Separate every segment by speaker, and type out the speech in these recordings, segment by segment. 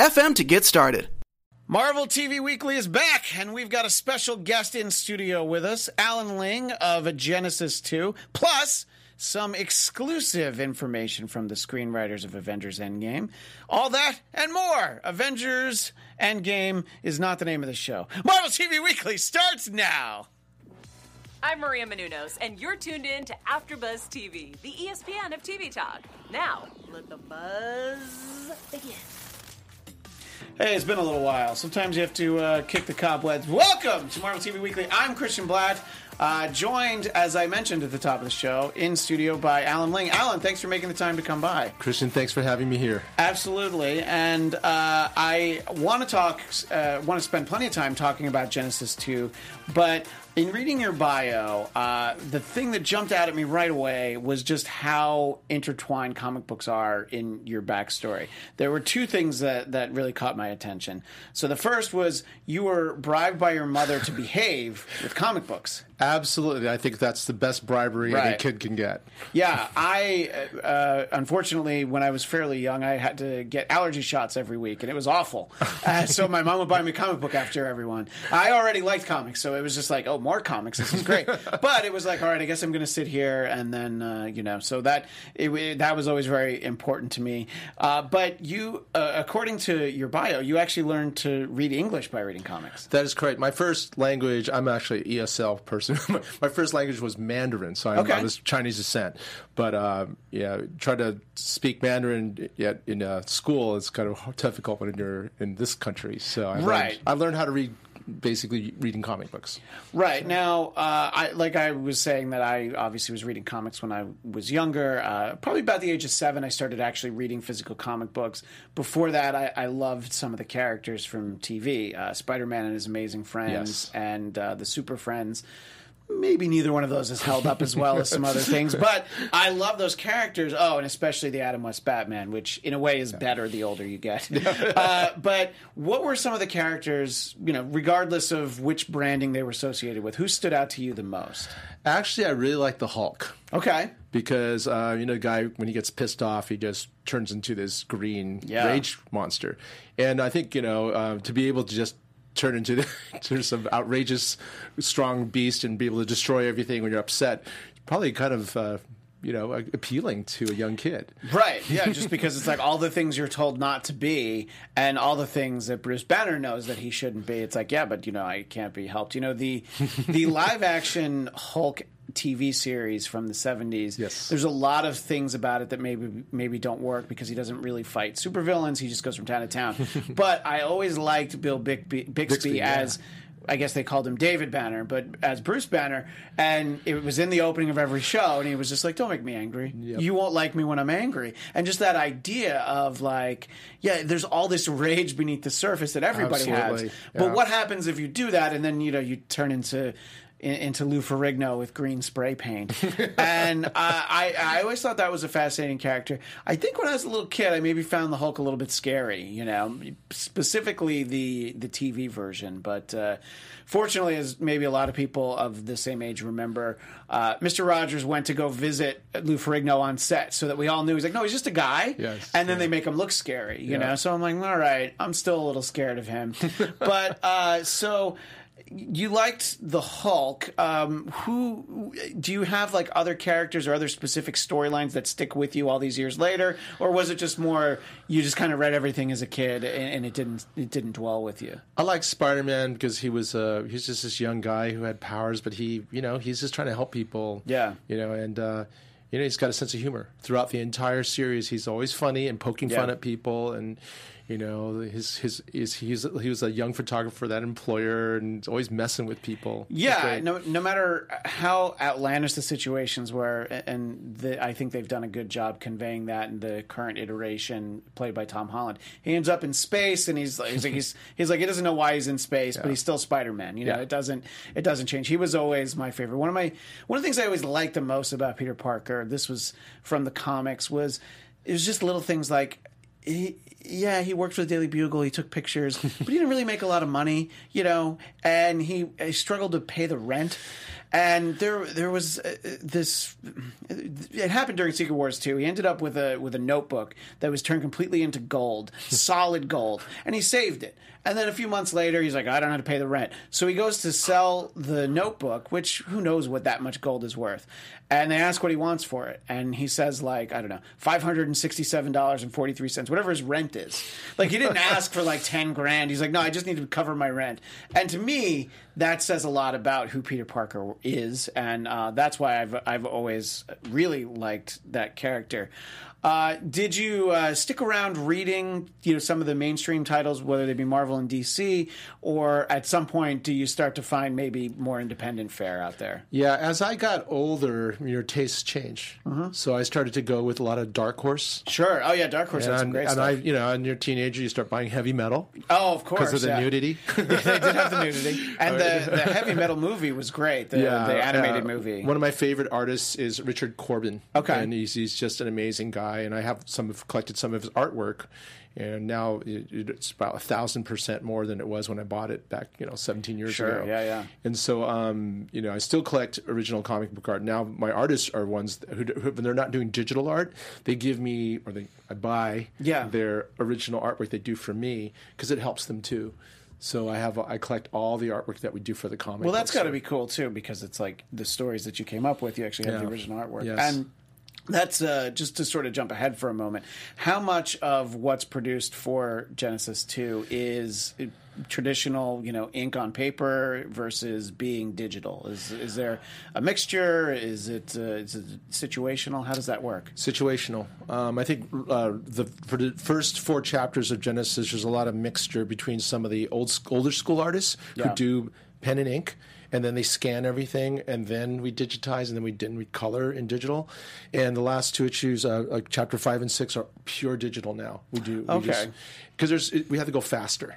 Speaker 1: anchor.fm to get started.
Speaker 2: Marvel TV Weekly is back, and we've got a special guest in studio with us, Alan Ling of Genesis 2, plus some exclusive information from the screenwriters of Avengers Endgame. All that and more. Avengers Endgame is not the name of the show. Marvel TV Weekly starts now.
Speaker 3: I'm Maria Menounos, and you're tuned in to AfterBuzz TV, the ESPN of TV talk. Now, let the buzz begin.
Speaker 2: Hey, it's been a little while. Sometimes you have to uh, kick the cobwebs. Welcome to Marvel TV Weekly. I'm Christian Blatt, uh, joined, as I mentioned at the top of the show, in studio by Alan Ling. Alan, thanks for making the time to come by.
Speaker 4: Christian, thanks for having me here.
Speaker 2: Absolutely, and uh, I want to talk, uh, want to spend plenty of time talking about Genesis 2, but in reading your bio, uh, the thing that jumped out at me right away was just how intertwined comic books are in your backstory. There were two things that, that really caught my attention. So the first was you were bribed by your mother to behave with comic books.
Speaker 4: Absolutely. I think that's the best bribery any kid can get.
Speaker 2: Yeah, I uh, unfortunately, when I was fairly young, I had to get allergy shots every week, and it was awful. Uh, so my mom would buy me a comic book after everyone. I already liked comics, so it was just like, oh, more comics. This is great. but it was like, all right, I guess I'm going to sit here, and then uh, you know, so that it, it- that was always very important to me. Uh, but you, uh, according to your bio, you actually learned to read English by reading comics.
Speaker 4: That is correct. My first language, I'm actually an ESL person. my first language was Mandarin, so I'm,
Speaker 2: Okay.
Speaker 4: I was Chinese descent. But um, yeah, try to speak Mandarin yet in uh, school is kind of difficult when you're in this country. So I
Speaker 2: Right.
Speaker 4: learned, I learned how to read basically reading comic books.
Speaker 2: Right now, uh, I like I was saying that I obviously was reading comics when I was younger. Uh, probably about the age of seven, I started actually reading physical comic books. Before that, I, I loved some of the characters from TV, uh, Spider Man and His Amazing Friends,
Speaker 4: Yes.
Speaker 2: and uh, the Super Friends. Maybe neither one of those has held up as well as some other things, but I love those characters. Oh, and especially the Adam West Batman, which in a way is better the older you get. uh, but what were some of the characters, you know, regardless of which branding they were associated with, who stood out to you the most?
Speaker 4: Actually, I really like the Hulk.
Speaker 2: Okay.
Speaker 4: because uh, you know, the guy when he gets pissed off, he just turns into this green
Speaker 2: Yeah.
Speaker 4: rage monster. And I think you know uh, to be able to just turn into the, to some outrageous, strong beast and be able to destroy everything when you're upset, probably kind of. Uh, you know, appealing to a young kid.
Speaker 2: Right. Yeah, just because it's like all the things you're told not to be and all the things that Bruce Banner knows that he shouldn't be. It's like, yeah, but you know, I can't be helped. You know, the the live action Hulk TV series from the 70s.
Speaker 4: Yes.
Speaker 2: There's a lot of things about it that maybe maybe don't work because he doesn't really fight supervillains. He just goes from town to town. but I always liked Bill Bixby, Bixby,
Speaker 4: Bixby, yeah.
Speaker 2: as I guess they called him David Banner, but as Bruce Banner, and it was in the opening of every show, and he was just like, "Don't make me angry. You won't like me when I'm angry." And just that idea of like, yeah, there's all this rage beneath the surface that everybody
Speaker 4: Absolutely,
Speaker 2: has. But what happens if you do that, and then you know you turn into in- into Lou Ferrigno with green spray paint. and uh, I, I always thought that was a fascinating character. I think when I was a little kid, I maybe found the Hulk a little bit scary, you know, specifically the the TV version. But uh, fortunately, as maybe a lot of people of the same age remember, uh, Mr. Rogers went to go visit Lou Ferrigno on set, so that we all knew he's like, no, he's just a guy.
Speaker 4: Yes,
Speaker 2: and then
Speaker 4: yeah.
Speaker 2: they make him look scary, you
Speaker 4: Yeah.
Speaker 2: know. So I'm like, all right, I'm still a little scared of him. but uh, so you liked the Hulk. Um, who do you have like other characters or other specific storylines that stick with you all these years later, or was it just more you just kind of read everything as a kid and, and it didn't it didn't dwell with you?
Speaker 4: I like Spider Man because he was uh, he's just this young guy who had powers, but he you know he's just trying to help people.
Speaker 2: Yeah.
Speaker 4: you know, and uh, you know he's got a sense of humor throughout the entire series. He's always funny and poking
Speaker 2: Yeah.
Speaker 4: fun at people, and You know, his his is he's he was a young photographer that employer and always messing with people.
Speaker 2: Yeah, no, no matter how outlandish the situations were, and the, I think they've done a good job conveying that in the current iteration played by Tom Holland. He ends up in space, and he's like, he's like, he's, he's like, he doesn't know why he's in space, but he's still Spider Man. You know,
Speaker 4: Yeah.
Speaker 2: it doesn't it doesn't change. He was always my favorite. One of my one of the things I always liked the most about Peter Parker. This was from the comics. Was it was just little things like. He, yeah, he worked for the Daily Bugle. He took pictures, but he didn't really make a lot of money, you know. And he, he struggled to pay the rent. And there, there was uh, this. It happened during Secret Wars too. He ended up with a with a notebook that was turned completely into gold, solid gold, and he saved it. And then a few months later, he's like, I don't know how to pay the rent. So he goes to sell the notebook, which who knows what that much gold is worth. And they ask what he wants for it. And he says, like, I don't know, $567.43, whatever his rent is. Like, he didn't ask for like 10 grand. He's like, no, I just need to cover my rent. And to me, that says a lot about who Peter Parker is. And uh, that's why I've, I've always really liked that character. Uh, did you uh, stick around reading, you know, some of the mainstream titles, whether they be Marvel and DC, or at some point do you start to find maybe more independent fare out there?
Speaker 4: Yeah, as I got older, your tastes change.
Speaker 2: Mm-hmm.
Speaker 4: So I started to go with a lot of Dark Horse.
Speaker 2: Sure. Oh yeah, Dark Horse had some
Speaker 4: And,
Speaker 2: great
Speaker 4: and
Speaker 2: stuff.
Speaker 4: I, you know, and you're a teenager, you start buying heavy metal
Speaker 2: oh, of course,
Speaker 4: because of the
Speaker 2: yeah.
Speaker 4: nudity.
Speaker 2: they did have the nudity, and the, the heavy metal movie was great. The, the animated
Speaker 4: uh,
Speaker 2: movie.
Speaker 4: One of my favorite artists is Richard Corbin.
Speaker 2: Okay.
Speaker 4: and he's he's just an amazing guy, and I have some have collected some of his artwork, and now it, it's about a thousand percent more than it was when I bought it back, you know, seventeen years
Speaker 2: Sure,
Speaker 4: ago.
Speaker 2: yeah, yeah.
Speaker 4: And so, um, you know, I still collect original comic book art. Now, my artists are ones who, who when they're not doing digital art, they give me or they I buy
Speaker 2: Yeah.
Speaker 4: their original artwork they do for me because it helps them too. So I have I collect all the artwork that we do for the comic.
Speaker 2: Well, that's got to be cool too, because it's like the stories that you came up with. You actually have
Speaker 4: Yeah.
Speaker 2: the original artwork,
Speaker 4: Yes.
Speaker 2: and that's uh, just to sort of jump ahead for a moment. How much of what's produced for Genesis Two is traditional, you know, ink on paper versus being digital? Is is there a mixture? Is it uh, is it situational? How does that work?
Speaker 4: situational. Um, I think uh, the for the first four chapters of Genesis, there's a lot of mixture between some of the old older school artists
Speaker 2: Yeah.
Speaker 4: who do pen and ink, and then they scan everything, and then we digitize, and then we then we color in digital. And the last two issues, uh, like chapter five and six, are pure digital now. We do we
Speaker 2: Okay.
Speaker 4: because there's we have to go faster.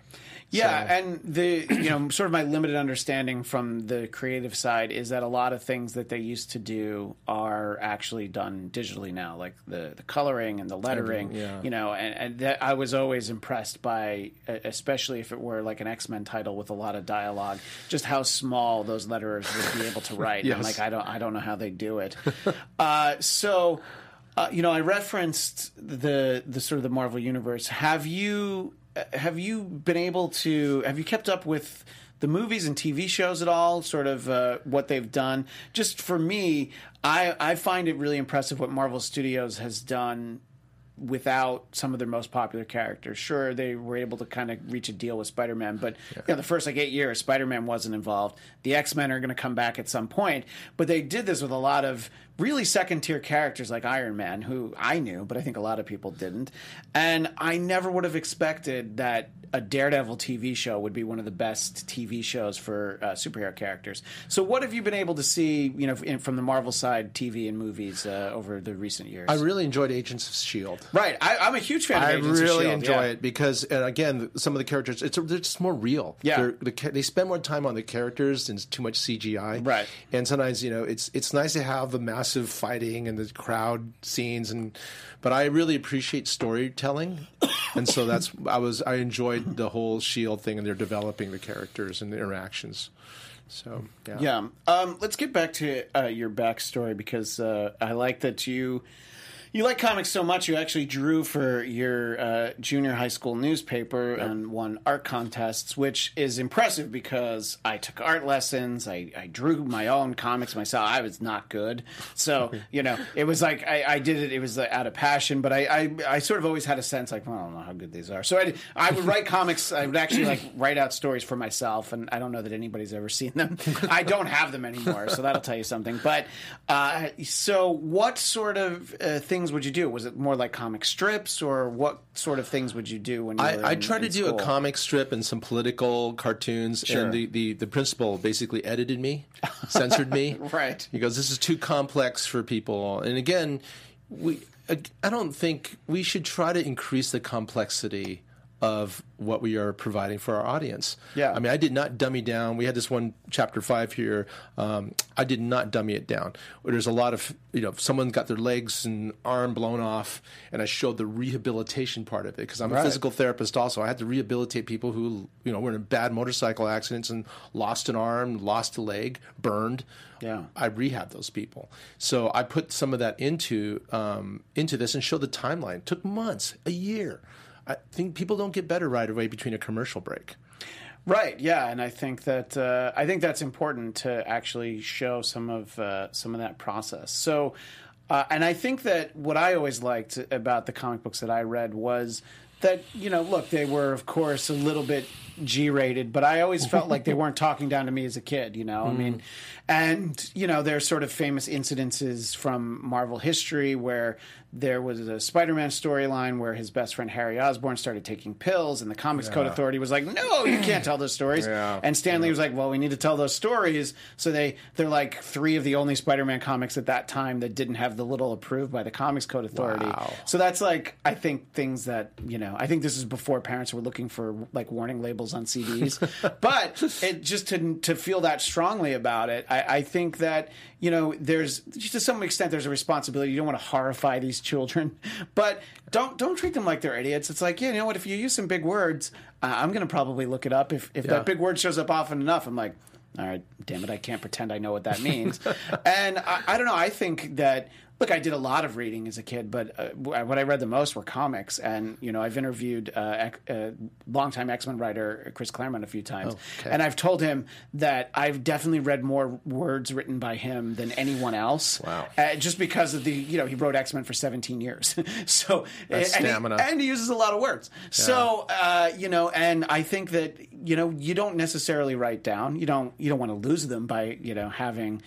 Speaker 2: Yeah,
Speaker 4: So-
Speaker 2: and the you know sort of my limited understanding from the creative side is that a lot of things that they used to do are actually done digitally now, like the the coloring and the lettering.
Speaker 4: yeah.
Speaker 2: You know, and, and that I was always impressed by, especially if it were like an X Men title with a lot of dialogue, just how small those letterers would be able to write. And I'm like, I don't I don't know how they do it. uh, so. Uh, you know, I referenced the the sort of the Marvel universe. Have you have you been able to have you kept up with the movies and TV shows at all? Sort of uh, what they've done. Just for me, I I find it really impressive what Marvel Studios has done without some of their most popular characters. Sure, they were able to kind of reach a deal with Spider Man, but you know, the first like eight years, Spider Man wasn't involved. The X Men are going to come back at some point, but they did this with a lot of really second tier characters like Iron Man, who I knew, but I think a lot of people didn't. And I never would have expected that a Daredevil TV show would be one of the best TV shows for uh, superhero characters. So, what have you been able to see, you know, in, from the Marvel side, TV and movies uh, over the recent years?
Speaker 4: I really enjoyed Agents of Shield.
Speaker 2: Right, I, I'm a huge fan. of
Speaker 4: I
Speaker 2: Agents of S.H.I.E.L.D.
Speaker 4: I really
Speaker 2: S.H.I.E.L.D.,
Speaker 4: enjoy
Speaker 2: yeah.
Speaker 4: it because, and again, some of the characters, it's they're just more real.
Speaker 2: Yeah.
Speaker 4: They're, the, they spend more time on the characters and it's too much CGI.
Speaker 2: Right.
Speaker 4: And sometimes, you know, it's it's nice to have the massive fighting and the crowd scenes, and but I really appreciate storytelling, and so that's I was I enjoyed the whole Shield thing, and they're developing the characters and the interactions. So yeah.
Speaker 2: Yeah. Um, let's get back to uh, your backstory because uh, I like that you you like comics so much. You actually drew for your uh, junior high school newspaper and won art contests, which is impressive because I took art lessons. I, I drew my own comics myself. I was not good, so you know it was like I, I did it. It was uh, out of passion, but I, I I sort of always had a sense like well, I don't know how good these are. So I I would write comics. I would actually like write out stories for myself, and I don't know that anybody's ever seen them. I don't have them anymore, so that'll tell you something. But uh, so what sort of uh, things things would you do? Was it more like comic strips, or what sort of things would you do when you were
Speaker 4: I, I tried to do
Speaker 2: school?
Speaker 4: a comic strip and some political cartoons,
Speaker 2: Sure.
Speaker 4: and the, the, the principal basically edited me, censored me.
Speaker 2: Right.
Speaker 4: He goes, "This is too complex for people." And again, we I don't think we should try to increase the complexity of what we are providing for our audience.
Speaker 2: Yeah.
Speaker 4: I mean, I did not dummy down. We had this one chapter five here. Um, I did not dummy it down. There's a lot of you know, if someone got their legs and arm blown off, and I showed the rehabilitation part of it because I'm a physical therapist. Also, I had to rehabilitate people who you know were in bad motorcycle accidents and lost an arm, lost a leg, burned.
Speaker 2: Yeah.
Speaker 4: I rehab those people. So I put some of that into um, into this and showed the timeline. It took months, a year. I think people don't get better right away between a commercial break.
Speaker 2: Right. Yeah, and I think that uh, I think that's important to actually show some of uh, some of that process. So, uh, and I think that what I always liked about the comic books that I read was that you know, look, they were of course a little bit G-rated, but I always felt like they weren't talking down to me as a kid. You know, I mean, and you know, there's sort of famous incidences from Marvel history where there was a Spider-Man storyline where his best friend Harry Osborn started taking pills, and the Comics Code Authority was like, "No, you can't tell those stories."
Speaker 4: Yeah.
Speaker 2: And Stan Lee was like, "Well, we need to tell those stories." So they they're like three of the only Spider-Man comics at that time that didn't have the little approved by the Comics Code Authority.
Speaker 4: Wow.
Speaker 2: So that's like I think things that you know. I think this is before parents were looking for like warning labels on CDs, but it just to to feel that strongly about it, I, I think that you know there's to some extent there's a responsibility. You don't want to horrify these children, but don't don't treat them like they're idiots. It's like yeah, you know what? If you use some big words, uh, I'm going to probably look it up. If if
Speaker 4: Yeah.
Speaker 2: that big word shows up often enough, I'm like. All right, damn it! I can't pretend I know what that means, and I, I don't know. I think that look, I did a lot of reading as a kid, but uh, what I read the most were comics. And you know, I've interviewed uh, uh, longtime X Men writer Chris Claremont a few times,
Speaker 4: okay.
Speaker 2: and I've told him that I've definitely read more words written by him than anyone else.
Speaker 4: Wow.
Speaker 2: Uh, just because of the you know he wrote X Men for 17 years, so
Speaker 4: That's
Speaker 2: and he-
Speaker 4: stamina.
Speaker 2: and he uses a lot of words. So uh, you know, and I think that you know you don't necessarily write down. You don't you don't want to lose them by you know having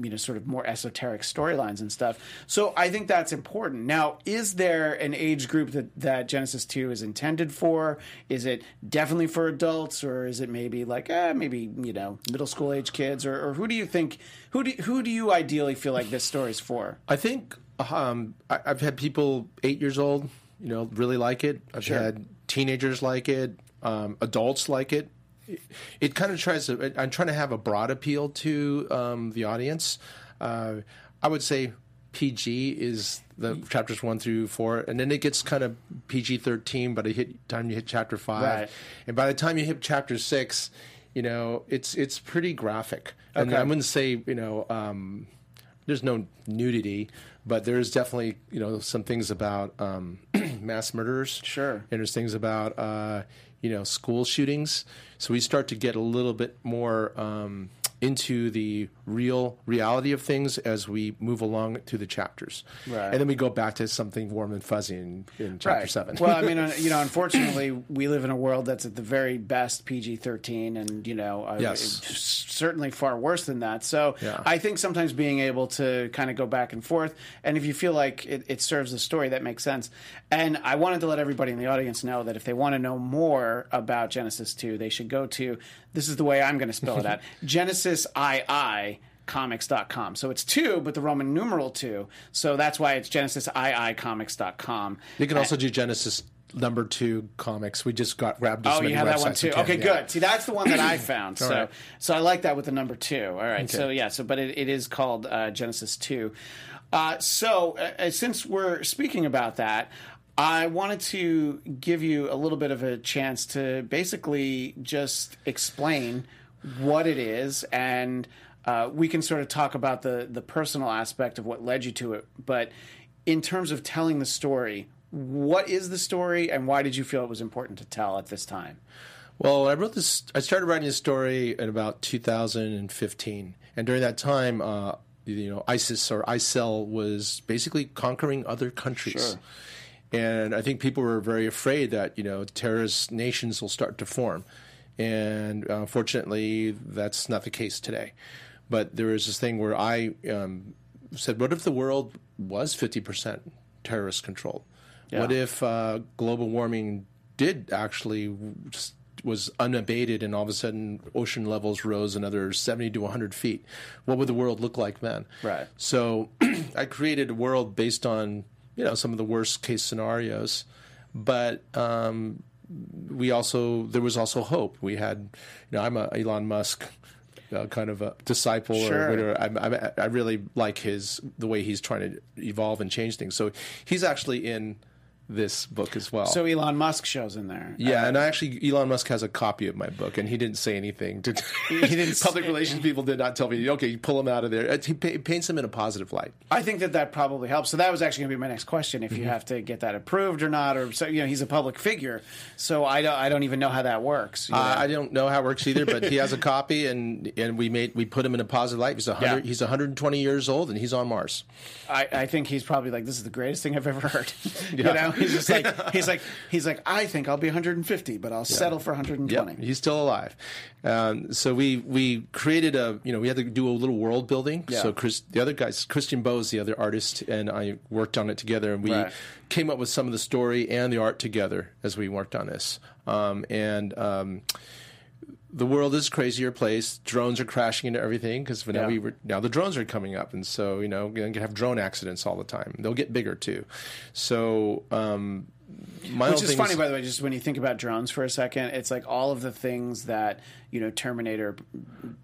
Speaker 2: you know sort of more esoteric storylines and stuff. So I think that's important. Now, is there an age group that that Genesis Two is intended for? Is it definitely for adults, or is it maybe like eh, maybe you know middle school age kids, or, or who do you think who do who do you ideally feel like this story's for?
Speaker 4: I think um, I, I've had people eight years old, you know, really like it. I've
Speaker 2: Sure.
Speaker 4: had teenagers like it, um, adults like it. It, it kind of tries to. I'm trying to have a broad appeal to um, the audience. Uh, I would say PG is the chapters one through four, and then it gets kind of PG thirteen. But it hit time you hit chapter five,
Speaker 2: Right.
Speaker 4: and by the time you hit chapter six, you know it's it's pretty graphic. And
Speaker 2: Okay.
Speaker 4: I wouldn't say you know. Um, there's no nudity, but there's definitely you know some things about um, mass murderers.
Speaker 2: Sure.
Speaker 4: and there's things about uh, you know school shootings. So we start to get a little bit more um, into the real reality of things as we move along through the chapters,
Speaker 2: Right.
Speaker 4: and then we go back to something warm and fuzzy in, in chapter seven.
Speaker 2: well, I mean, uh, you know, unfortunately, we live in a world that's at the very best PG thirteen, and you know, uh,
Speaker 4: Yes.
Speaker 2: certainly far worse than that. So,
Speaker 4: Yeah.
Speaker 2: I think sometimes being able to kind of go back and forth, and if you feel like it, it serves the story, that makes sense. And I wanted to let everybody in the audience know that if they want to know more about Genesis two, they should go to this is the way I'm going to spell it out Genesis II comics.com. So it's two, but the Roman numeral two. So that's why it's Genesis II comics.com.
Speaker 4: you can also do Genesis number two comics. We just got grabbed. as
Speaker 2: Oh, you have that one too.
Speaker 4: can,
Speaker 2: Okay,
Speaker 4: yeah.
Speaker 2: good. See, that's the one that I found. so,
Speaker 4: right.
Speaker 2: so I like that with the number two. All right. So yeah. So, but it, it is called uh, Genesis two. Uh, so, uh, since we're speaking about that, I wanted to give you a little bit of a chance to basically just explain what it is and. Uh, we can sort of talk about the the personal aspect of what led you to it, but in terms of telling the story, what is the story, and why did you feel it was important to tell at this time?
Speaker 4: Well, I wrote this. I started writing this story in about 2015, and during that time, uh, you know, ISIS or ISIL was basically conquering other countries. And I think people were very afraid that you know terrorist nations will start to form, and uh, fortunately, that's not the case today. But there was this thing where I um, said, "What if the world was fifty percent terrorist controlled?
Speaker 2: Yeah.
Speaker 4: What if uh, global warming did actually just was unabated and all of a sudden ocean levels rose another 70 to 100 feet what would the world look like then
Speaker 2: Right.
Speaker 4: so i created a world based on you know some of the worst case scenarios but um, we also there was also hope we had you know i'm a elon musk uh, kind of a disciple
Speaker 2: Sure.
Speaker 4: or whatever I, I, I really like his the way he's trying to evolve and change things so he's actually in this book as well
Speaker 2: So Elon Musk shows in there.
Speaker 4: yeah, and I actually Elon Musk has a copy of my book, and he didn't say anything. To, he
Speaker 2: didn't
Speaker 4: Public
Speaker 2: say-
Speaker 4: relations people did not tell me. Okay, you pull him out of there. Uh, He paints him in a positive light.
Speaker 2: I think that that probably helps. So that was actually going to be my next question: if you
Speaker 4: Mm-hmm.
Speaker 2: have to get that approved or not, or so you know, he's a public figure, so I don't, I don't even know how that works. you know?
Speaker 4: Uh, I don't know how it works either, but he has a copy, and and we made we put him in a positive light. He's a hundred.
Speaker 2: Yeah.
Speaker 4: He's 120 years old, and he's on Mars.
Speaker 2: I, I think he's probably like, this is the greatest thing I've ever heard. You
Speaker 4: Yeah.
Speaker 2: know, he's just like, he's like, he's like, I think I'll be 150, but I'll settle for 120.
Speaker 4: Yep, he's still alive. Um, so we we created a you know we had to do a little world building.
Speaker 2: Yeah.
Speaker 4: So Chris, the other guys, Christian Bose, the other artist, and I worked on it together, and we
Speaker 2: Right.
Speaker 4: came up with some of the story and the art together as we worked on this. Um, and um, the world is a crazier place. Drones are crashing into everything because now
Speaker 2: Yeah.
Speaker 4: we were now the drones are coming up, and so you know you're gonna have drone accidents all the time. They'll get bigger too. So. Um, my
Speaker 2: Which is funny, by the way, just when you think about drones for a second, it's like all of the things that you know Terminator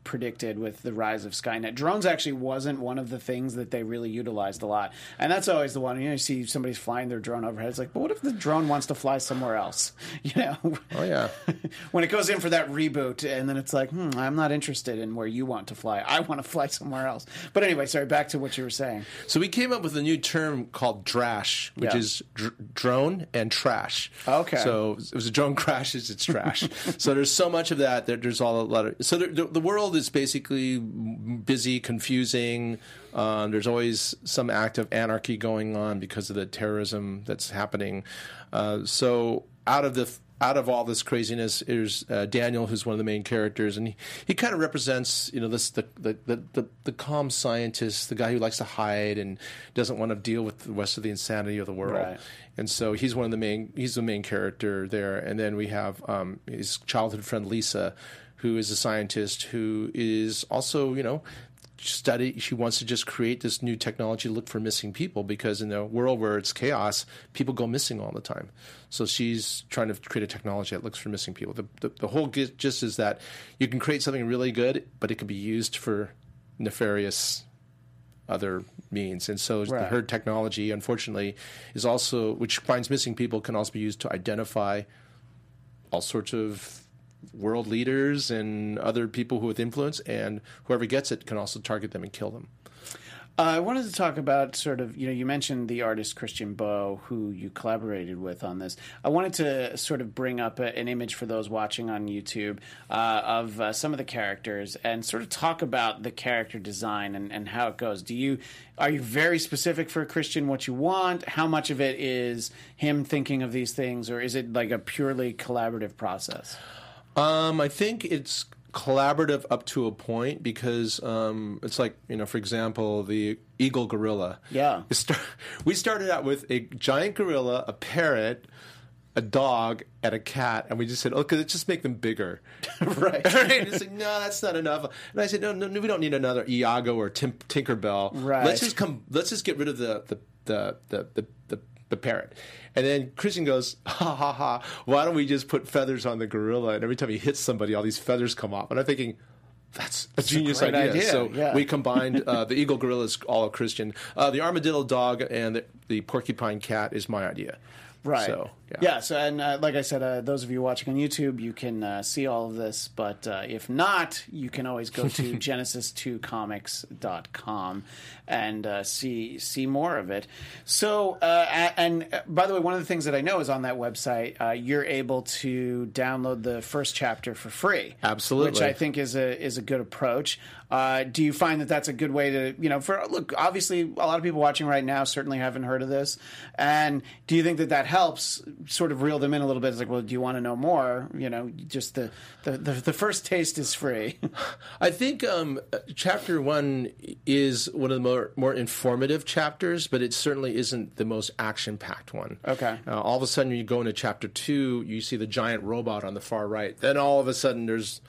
Speaker 2: predicted with the rise of Skynet. Drones actually wasn't one of the things that they really utilized a lot, and that's always the one. You know, you see somebody's flying their drone overhead. It's like, but what if the drone wants to fly somewhere else? You know,
Speaker 4: Oh yeah.
Speaker 2: when it goes in for that reboot, and then it's like, hmm, I'm not interested in where you want to fly. I want to fly somewhere else. But anyway, sorry, back to what you were saying.
Speaker 4: So we came up with a new term called drash, which
Speaker 2: Yeah.
Speaker 4: is dr- drone and trash.
Speaker 2: Okay.
Speaker 4: So it was a drone crashes, it's trash. so there's so much of that. That there's all a lot of. So the, the, world is basically busy, confusing. Um, there's always some act of anarchy going on because of the terrorism that's happening. Uh, so out of the out of all this craziness is uh, Daniel, who's one of the main characters, and he, he kind of represents, you know, this the, the, the, the, the calm scientist, the guy who likes to hide and doesn't want to deal with the rest of the insanity of the world.
Speaker 2: Right.
Speaker 4: And so he's one of the main he's the main character there. And then we have um, his childhood friend Lisa, who is a scientist who is also, you know, study she wants to just create this new technology to look for missing people because in a world where it's chaos people go missing all the time. So she's trying to create a technology that looks for missing people. The, the, the whole gi- gist is that you can create something really good but it can be used for nefarious other means. And so
Speaker 2: Right.
Speaker 4: her technology unfortunately is also which finds missing people can also be used to identify all sorts of world leaders and other people who with influence, and whoever gets it can also target them and kill them.
Speaker 2: Uh, I wanted to talk about sort of, you know, you mentioned the artist Christian Bow, who you collaborated with on this. I wanted to sort of bring up a, an image for those watching on YouTube uh, of uh, some of the characters and sort of talk about the character design and, and how it goes. Do you are you very specific for Christian what you want? How much of it is him thinking of these things, or is it like a purely collaborative process?
Speaker 4: Um, I think it's collaborative up to a point because um, it's like you know, for example, the eagle gorilla.
Speaker 2: Yeah.
Speaker 4: Start, we started out with a giant gorilla, a parrot. A dog and a cat, and we just said, "Okay, let's just make them bigger."
Speaker 2: Right.
Speaker 4: right? It's like, no, that's not enough. And I said, no, no, no we don't need another Iago or Tim, Tinkerbell.
Speaker 2: Right.
Speaker 4: Let's just come. Let's just get rid of the the the the the, the, the parrot. And then Christian goes, ha ha ha. Why don't we just put feathers on the gorilla? And every time he hits somebody, all these feathers come off. And I'm thinking. That's a genius
Speaker 2: great
Speaker 4: idea.
Speaker 2: idea,
Speaker 4: So
Speaker 2: yeah.
Speaker 4: we combined uh, the eagle gorilla is all Christian. Uh, the armadillo dog and the, the porcupine cat is my idea.
Speaker 2: Right.
Speaker 4: So yeah.
Speaker 2: yeah. So, and uh, like I said, uh, those of you watching on YouTube, you can uh, see all of this. But uh, if not, you can always go to genesis2comics.com and uh, see see more of it. So, uh, and uh, by the way, one of the things that I know is on that website, uh, you're able to download the first chapter for free.
Speaker 4: Absolutely.
Speaker 2: Which I think is a is a good approach. Uh, do you find that that's a good way to you know for look obviously a lot of people watching right now certainly haven't heard of this, and do you think that that helps sort of reel them in a little bit. It's like, well, do you want to know more? You know, just the the, the, the first taste is free.
Speaker 4: I think um, chapter one is one of the more, more informative chapters, but it certainly isn't the most action packed one.
Speaker 2: Okay.
Speaker 4: Uh, all of a sudden, you go into chapter two, you see the giant robot on the far right. Then all of a sudden, there's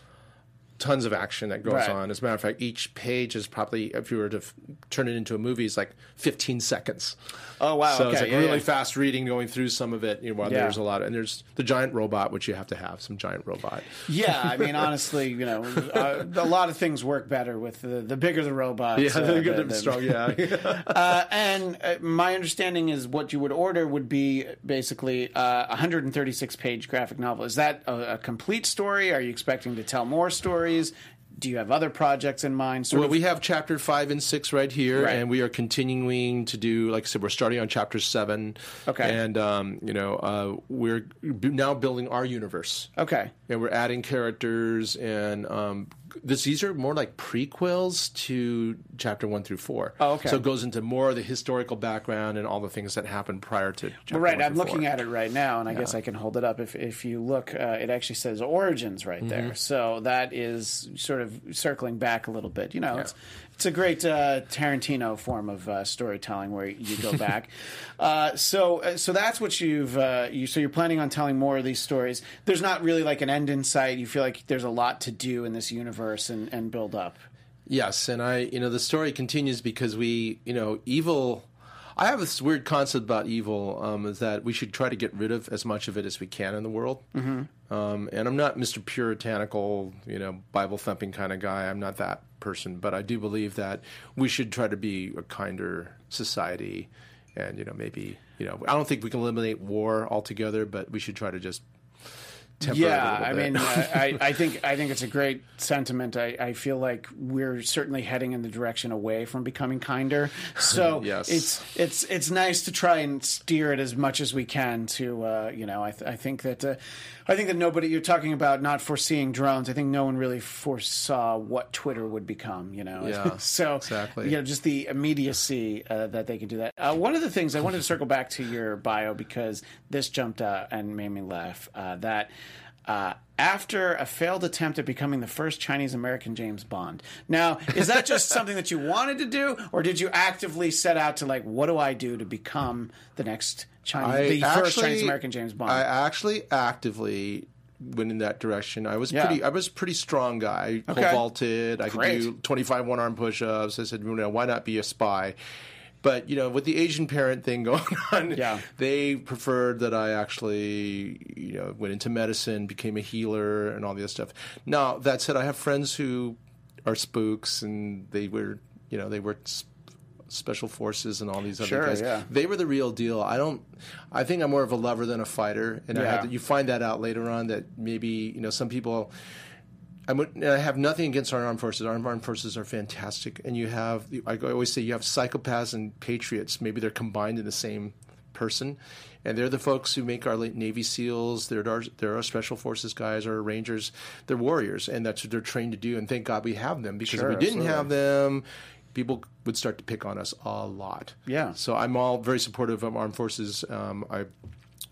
Speaker 4: tons of action that goes
Speaker 2: Right.
Speaker 4: on. As a matter of fact, each page is probably, if you were to f- turn it into a movie, is like 15 seconds.
Speaker 2: Oh, wow,
Speaker 4: So it's like
Speaker 2: yeah,
Speaker 4: really
Speaker 2: yeah.
Speaker 4: fast reading, going through some of it. You know, while
Speaker 2: Yeah.
Speaker 4: there's a lot, of, and there's the giant robot, which you have to have some giant robot.
Speaker 2: yeah, I mean, honestly, you know, uh, a lot of things work better with the, the bigger the robot.
Speaker 4: Yeah,
Speaker 2: uh, the-
Speaker 4: and
Speaker 2: the-
Speaker 4: strong. Yeah.
Speaker 2: Uh, and uh, my understanding is what you would order would be basically uh, a 136 page graphic novel. Is that a, a complete story? Are you expecting to tell more stories? Do you have other projects in mind?
Speaker 4: Well,
Speaker 2: of-
Speaker 4: we have chapter five and six right here,
Speaker 2: Right.
Speaker 4: and we are continuing to do. Like I said, we're starting on chapter seven.
Speaker 2: Okay.
Speaker 4: and um, you know, uh, we're b- now building our universe.
Speaker 2: okay.
Speaker 4: and we're adding characters and um, this these are more like prequels to chapter one through four.
Speaker 2: Oh, okay.
Speaker 4: So it goes into more of the historical background and all the things that happened prior to. Chapter
Speaker 2: Well, right, I'm looking
Speaker 4: four.
Speaker 2: at it right now, and I guess I can hold it up. If if you look, uh, it actually says origins right
Speaker 4: Mm-hmm.
Speaker 2: there. So that is sort of circling back a little bit. You know, it's it's a great uh, Tarantino form of uh, storytelling where you go back. uh, so uh, so that's what you've uh, you so you're planning on telling more of these stories. There's not really like an end in sight. You feel like there's a lot to do in this universe and, and build up.
Speaker 4: Yes, and I, you know, the story continues because we, you know, evil. I have this weird concept about evil um, is that we should try to get rid of as much of it as we can in the world. Mm-hmm. Um, and I'm not Mr. Puritanical, you know, Bible thumping kind of guy. I'm not that person, but I do believe that we should try to be a kinder society, and you know, maybe, you know, I don't think we can eliminate war altogether, but we should try to just. Temper it a
Speaker 2: Yeah, I mean, uh, I, I think I think it's a great sentiment. I, I feel like we're certainly heading in the direction away from becoming kinder. So
Speaker 4: Yes.
Speaker 2: it's it's it's nice to try and steer it as much as we can. To uh, you know, I, th- I think that uh, I think that nobody. You're talking about not foreseeing drones. I think no one really foresaw what Twitter would become. You know,
Speaker 4: Yeah,
Speaker 2: so
Speaker 4: exactly.
Speaker 2: You know, just the immediacy uh, that they can do that. Uh, one of the things I wanted to circle back to your bio because this jumped out and made me laugh. Uh, that uh, after a failed attempt at becoming the first Chinese American James Bond. Now, is that just something that you wanted to do, or did you actively set out to like, what do I do to become the next Chinese, the first Chinese American James Bond?
Speaker 4: I actually actively went in that direction. I was
Speaker 2: Yeah.
Speaker 4: pretty. I was a pretty strong guy.
Speaker 2: Okay.
Speaker 4: Vaulted. I
Speaker 2: Great.
Speaker 4: could do twenty five one arm push ups. I said, you know, why not be a spy? But you know, with the Asian parent thing going on,
Speaker 2: Yeah.
Speaker 4: they preferred that I actually, you know, went into medicine, became a healer, and all the other stuff. Now that said, I have friends who are spooks, and they were, you know, they were. Special forces and all these other
Speaker 2: Sure,
Speaker 4: guys.
Speaker 2: yeah.
Speaker 4: They were the real deal. I don't. I think I'm more of a lover than a fighter, and I
Speaker 2: Yeah.
Speaker 4: had to, you find that out later on that maybe you know some people. I, would, I have nothing against our armed forces. Our armed forces are fantastic, and you have. I always say you have psychopaths and patriots. Maybe they're combined in the same person, and they're the folks who make our Navy SEALs. They're our, they're our special forces guys, our Rangers. They're warriors, and that's what they're trained to do. And thank God we have them because
Speaker 2: Sure,
Speaker 4: if we didn't
Speaker 2: absolutely.
Speaker 4: have them, people would start to pick on us a lot.
Speaker 2: Yeah.
Speaker 4: So I'm all very supportive of armed forces. Um, I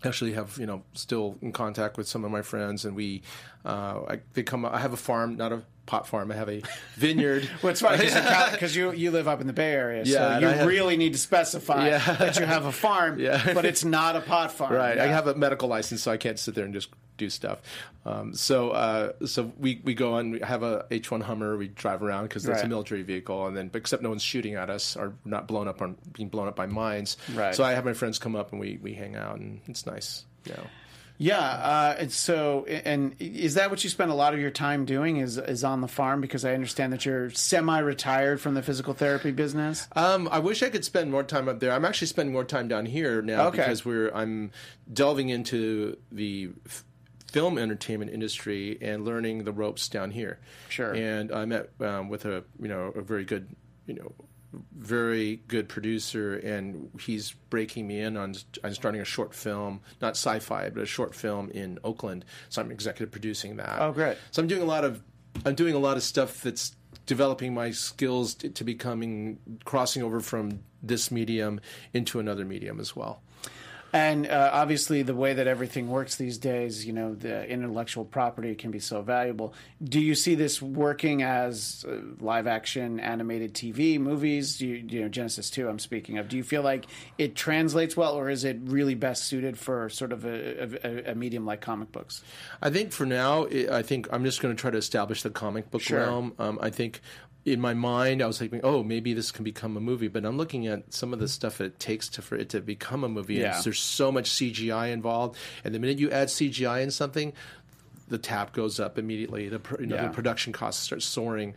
Speaker 4: actually have you know still in contact with some of my friends, and we uh, I, they come. I have a farm, not a pot farm. I have a vineyard.
Speaker 2: Well, it's funny because you you live up in the Bay Area,
Speaker 4: Yeah,
Speaker 2: so you
Speaker 4: have-
Speaker 2: really need to specify
Speaker 4: Yeah.
Speaker 2: that you have a farm,
Speaker 4: Yeah.
Speaker 2: but it's not a pot farm.
Speaker 4: Right. I have a medical license, so I can't sit there and just do stuff. Um, so, uh, so we, we go on. We have a H1 Hummer. We drive around because that's
Speaker 2: Right.
Speaker 4: a military vehicle, and then except no one's shooting at us or not blown up on being blown up by mines.
Speaker 2: Right.
Speaker 4: So I have my friends come up and we we hang out, and it's nice. You know.
Speaker 2: Yeah, uh, and so and is that what you spend a lot of your time doing? Is is on the farm? Because I understand that you're semi-retired from the physical therapy business.
Speaker 4: Um, I wish I could spend more time up there. I'm actually spending more time down here now
Speaker 2: Okay.
Speaker 4: because we're I'm delving into the f- film entertainment industry and learning the ropes down here.
Speaker 2: Sure.
Speaker 4: And I met um, with a you know a very good you know very good producer and he's breaking me in on I'm starting a short film not sci-fi but a short film in Oakland so I'm executive producing that
Speaker 2: Oh, great.
Speaker 4: so I'm doing a lot of I'm doing a lot of stuff that's developing my skills to, to becoming crossing over from this medium into another medium as well.
Speaker 2: And uh, obviously, the way that everything works these days, you know, the intellectual property can be so valuable. Do you see this working as uh, live action animated TV movies? You, you know, Genesis Two, I'm speaking of. Do you feel like it translates well, or is it really best suited for sort of a, a, a medium like comic books?
Speaker 4: I think for now, I think I'm just going to try to establish the comic book
Speaker 2: Sure.
Speaker 4: realm. Um, I think in my mind, I was thinking, oh, maybe this can become a movie. But I'm looking at some of the stuff it takes to for it to become a movie.
Speaker 2: Yeah.
Speaker 4: There's so much CGI involved, and the minute you add CGI in something, the tap goes up immediately. The you know,
Speaker 2: Yeah.
Speaker 4: the production costs start soaring.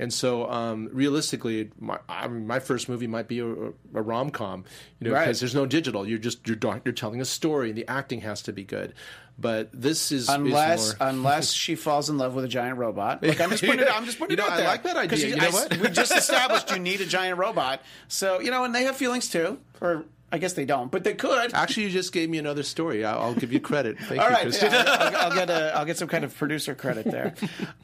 Speaker 4: And so, um, realistically, my, I mean, my first movie might be a, a rom com, you know,
Speaker 2: Right.
Speaker 4: because there's no digital. You're just you're you're telling a story, and the acting has to be good. But this is is
Speaker 2: Unless
Speaker 4: more-
Speaker 2: unless she falls in love with a giant robot. Look, I'm just putting it. I'm just putting
Speaker 4: You
Speaker 2: it
Speaker 4: know,
Speaker 2: out
Speaker 4: I
Speaker 2: there.
Speaker 4: like that idea. You know
Speaker 2: I-
Speaker 4: what?
Speaker 2: we just established you need a giant robot. So you know, and they have feelings too, or I guess they don't, but they could.
Speaker 4: Actually, you just gave me another story. I'll, I'll give you credit. Thank
Speaker 2: All
Speaker 4: you,
Speaker 2: right, yeah, I'll, I'll get a, I'll get some kind of producer credit there.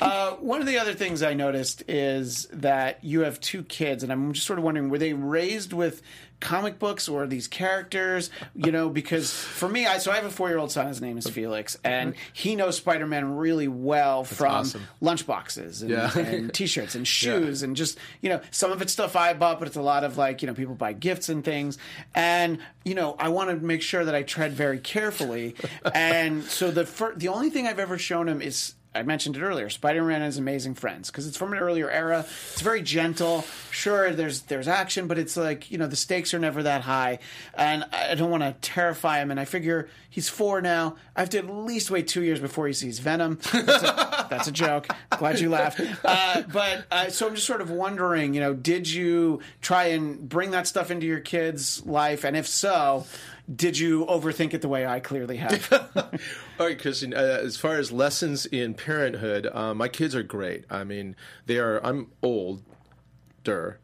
Speaker 2: Uh, one of the other things I noticed is that you have two kids, and I'm just sort of wondering, were they raised with comic books or these characters? You know, because for me, I so I have a four year old son. His name is Felix, and he knows Spider Man really well from
Speaker 4: awesome.
Speaker 2: lunchboxes and,
Speaker 4: Yeah.
Speaker 2: and t-shirts and shoes and just you know some of it's stuff I bought, but it's a lot of like you know people buy gifts and things, and you know I want to make sure that I tread very carefully, and so the fir- the only thing I've ever shown him is. I mentioned it earlier. Spider-Man and His Amazing Friends because it's from an earlier era. It's very gentle. Sure, there's there's action, but it's like you know the stakes are never that high, and I don't want to terrify him. And I figure he's four now. I have to at least wait two years before he sees Venom. That's a, that's a joke. Glad you laughed. Uh, but uh, so I'm just sort of wondering, you know, did you try and bring that stuff into your kid's life, and if so, did you overthink it the way I clearly have?
Speaker 4: All right, Christian. Uh, as far as lessons in parenthood, uh, my kids are great. I mean, they are. I'm older.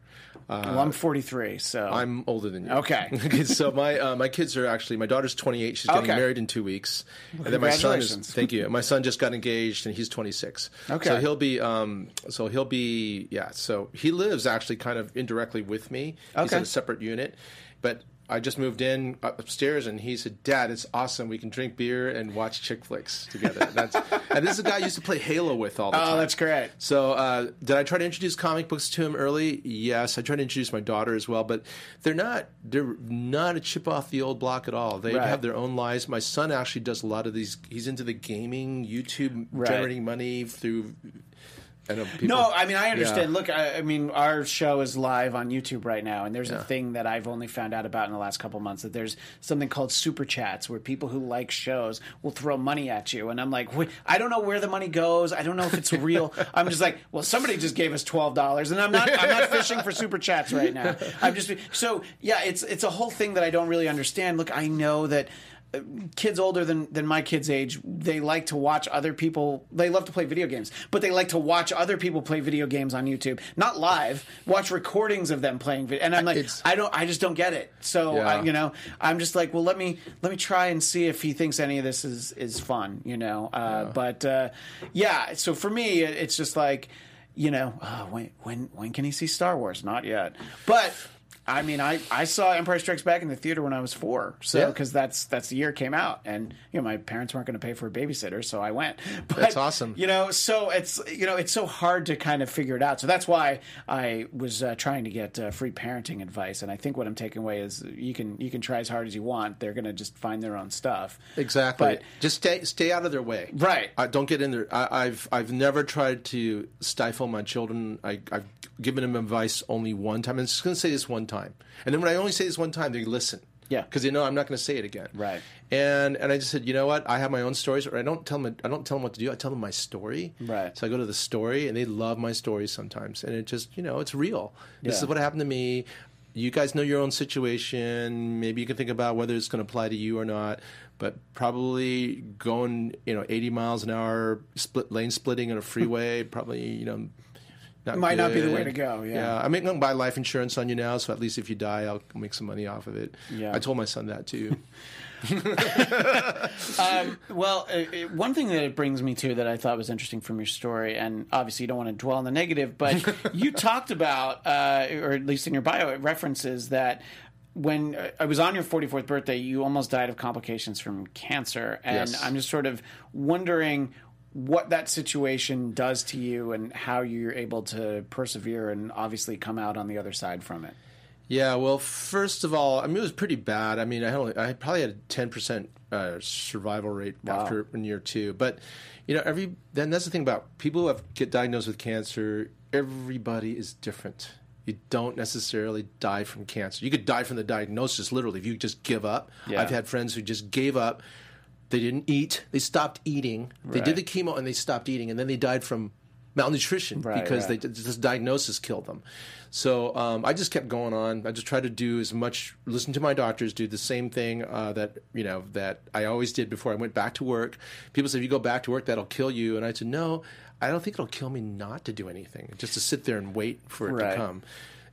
Speaker 2: well, I'm 43, so
Speaker 4: I'm older than you.
Speaker 2: Okay.
Speaker 4: so my uh, my kids are actually my daughter's 28. She's getting
Speaker 2: Okay.
Speaker 4: married in two weeks, and then my son is. Thank you. My son just got engaged, and he's 26.
Speaker 2: Okay.
Speaker 4: So he'll be. Um, so he'll be. Yeah. So he lives actually kind of indirectly with me. He's
Speaker 2: Okay.
Speaker 4: in a separate unit, but. I just moved in upstairs, and he said, "Dad, it's awesome. We can drink beer and watch chick flicks together." That's, and this is a guy I used to play Halo with all the
Speaker 2: Oh,
Speaker 4: time.
Speaker 2: Oh, that's great.
Speaker 4: So, uh, did I try to introduce comic books to him early? Yes, I tried to introduce my daughter as well, but they're not they're not a chip off the old block at all. They
Speaker 2: Right.
Speaker 4: have their own lives. My son actually does a lot of these. He's into the gaming, YouTube,
Speaker 2: Right.
Speaker 4: generating money through. People,
Speaker 2: No, I mean I understand.
Speaker 4: Yeah.
Speaker 2: Look, I, I mean our show is live on YouTube right now, and there's a thing that I've only found out about in the last couple months that there's something called super chats where people who like shows will throw money at you, and I'm like, I don't know where the money goes. I don't know if it's real. I'm just like, well, somebody just gave us twelve dollars, and I'm not. I'm not fishing for super chats right now. I'm just so yeah. It's it's a whole thing that I don't really understand. Look, I know that kids older than, than my kids' age, they like to watch other people. They love to play video games, but they like to watch other people play video games on YouTube, not live. Watch recordings of them playing video, and I'm like,
Speaker 4: It's-
Speaker 2: I don't, I just don't get it. So
Speaker 4: Yeah.
Speaker 2: I, you know, I'm just like, well, let me let me try and see if he thinks any of this is is fun, you know. Uh, But uh, yeah, so for me, it's just like, you know, uh, when when when can he see Star Wars? Not yet, but. I mean, I, I saw Empire Strikes Back in the theater when I was four, so
Speaker 4: Yeah.
Speaker 2: because that's that's the year it came out, and you know my parents weren't going to pay for a babysitter, so I went. But,
Speaker 4: That's awesome.
Speaker 2: You know, so it's you know it's so hard to kind of figure it out. So that's why I was uh, trying to get uh, free parenting advice, and I think what I'm taking away is you can you can try as hard as you want. They're going to just find their own stuff.
Speaker 4: Exactly.
Speaker 2: But
Speaker 4: Just stay stay out of their way.
Speaker 2: Right.
Speaker 4: Uh, don't get in there. I, I've I've never tried to stifle my children. I, I've given them advice only one time, and I'm just going to say this one time. And then when I only say this one time, they listen.
Speaker 2: Yeah.
Speaker 4: Because they know I'm not going to say it again.
Speaker 2: Right.
Speaker 4: And and I just said, you know what? I have my own stories, or I don't tell them. I don't tell them what to do. I tell them my story.
Speaker 2: Right.
Speaker 4: So I go to the story, and they love my story sometimes, and it just you know it's real. This
Speaker 2: Yeah.
Speaker 4: is what happened to me. You guys know your own situation. Maybe you can think about whether it's going to apply to you or not. But probably going, you know, 80 miles an hour, split lane splitting on a freeway, probably, you know, not
Speaker 2: Might not be the way to go, yeah.
Speaker 4: I'm going to buy life insurance on you now, so at least if you die, I'll make some money off of it.
Speaker 2: Yeah.
Speaker 4: I told my son that too.
Speaker 2: Well, uh, uh, one thing that it brings me to that I thought was interesting from your story, and obviously you don't want to dwell on the negative, but you talked about, uh, or at least in your bio, it references that when uh, I was on your 44th birthday, you almost died of complications from cancer, and
Speaker 4: Yes.
Speaker 2: I'm just sort of wondering what that situation does to you and how you're able to persevere and obviously come out on the other side from it.
Speaker 4: Yeah, well, first of all, I mean, it was pretty bad. I mean, I, only, I probably had a ten percent uh, survival rate after in year two. But you know, every then that's the thing about people who have, get diagnosed with cancer. Everybody is different. You don't necessarily die from cancer. You could die from the diagnosis, literally, if you just give up.
Speaker 2: Yeah.
Speaker 4: I've had friends who just gave up. They didn't eat. They stopped eating. They did the chemo and they stopped eating, and then they died from malnutrition
Speaker 2: Right,
Speaker 4: because
Speaker 2: right.
Speaker 4: they this diagnosis killed them. So um, I just kept going on. I just tried to do as much, listen to my doctors, do the same thing uh, that you know that I always did before I went back to work. People said, "If you go back to work, that'll kill you," and I said, "No, I don't think it'll kill me not to do anything, just to sit there and wait for it
Speaker 2: Right.
Speaker 4: to come."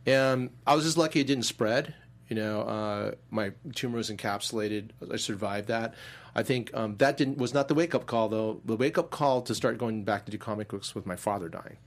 Speaker 4: And I was just lucky it didn't spread. You know, uh, my tumor was encapsulated. I survived that. I think um, that didn't was not the wake up call though. The wake up call to start going back to do comic books with my father dying.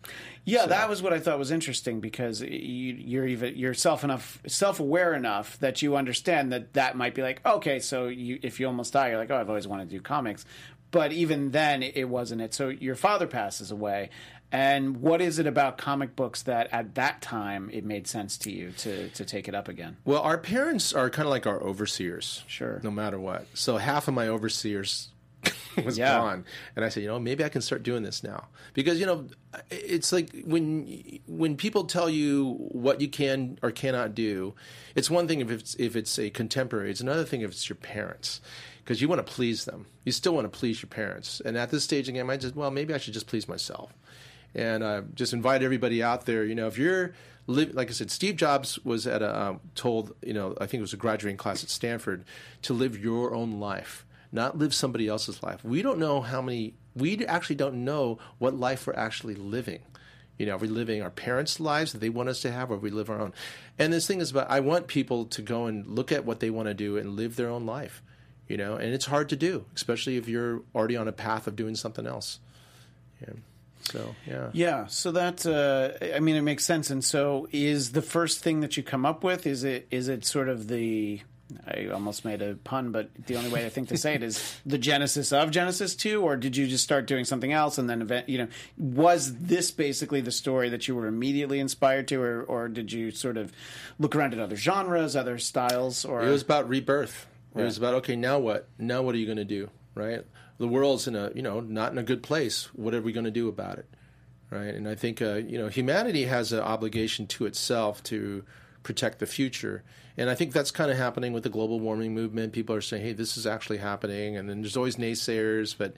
Speaker 2: Yeah, that was what I thought was interesting because you, you're even you're self enough self aware enough that you understand that that might be like okay, so you, if you almost die, you're like oh, I've always wanted to do comics, but even then it wasn't it. So your father passes away, and what is it about comic books that at that time it made sense to you to to take it up again?
Speaker 4: Well, our parents are kind of like our overseers.
Speaker 2: Sure.
Speaker 4: No matter what. So half of my overseers was
Speaker 2: Yeah.
Speaker 4: gone, and I said, you know, maybe I can start doing this now because you know, it's like when when people tell you what you can or cannot do, it's one thing if it's if it's a contemporary. It's another thing if it's your parents. Because you want to please them, you still want to please your parents. And at this stage again, I just well, maybe I should just please myself and uh, just invite everybody out there. You know, if you're li- like I said, Steve Jobs was at a um, told you know I think it was a graduating class at Stanford to live your own life, not live somebody else's life. We don't know how many. We actually don't know what life we're actually living. You know, are we living our parents' lives that they want us to have, or we live our own? And this thing is about I want people to go and look at what they want to do and live their own life. You know, and it's hard to do, especially if you're already on a path of doing something else. Yeah. So yeah.
Speaker 2: Yeah, so that uh, I mean it makes sense. And so, is the first thing that you come up with is it is it sort of the I almost made a pun, but the only way I think to say it is the genesis of Genesis two, or did you just start doing something else and then event? You know, was this basically the story that you were immediately inspired to, or or did you sort of look around at other genres, other styles, or
Speaker 4: It was about rebirth. It was about okay, now what? Now what are you going to do? Right? The world's in a you know not in a good place. What are we going to do about it? Right? And I think uh, you know humanity has an obligation to itself to protect the future. And I think that's kind of happening with the global warming movement. People are saying, "Hey, this is actually happening," and then there's always naysayers. But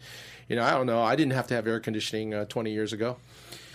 Speaker 4: you know, I don't know. I didn't have to have air conditioning uh, 20 years ago.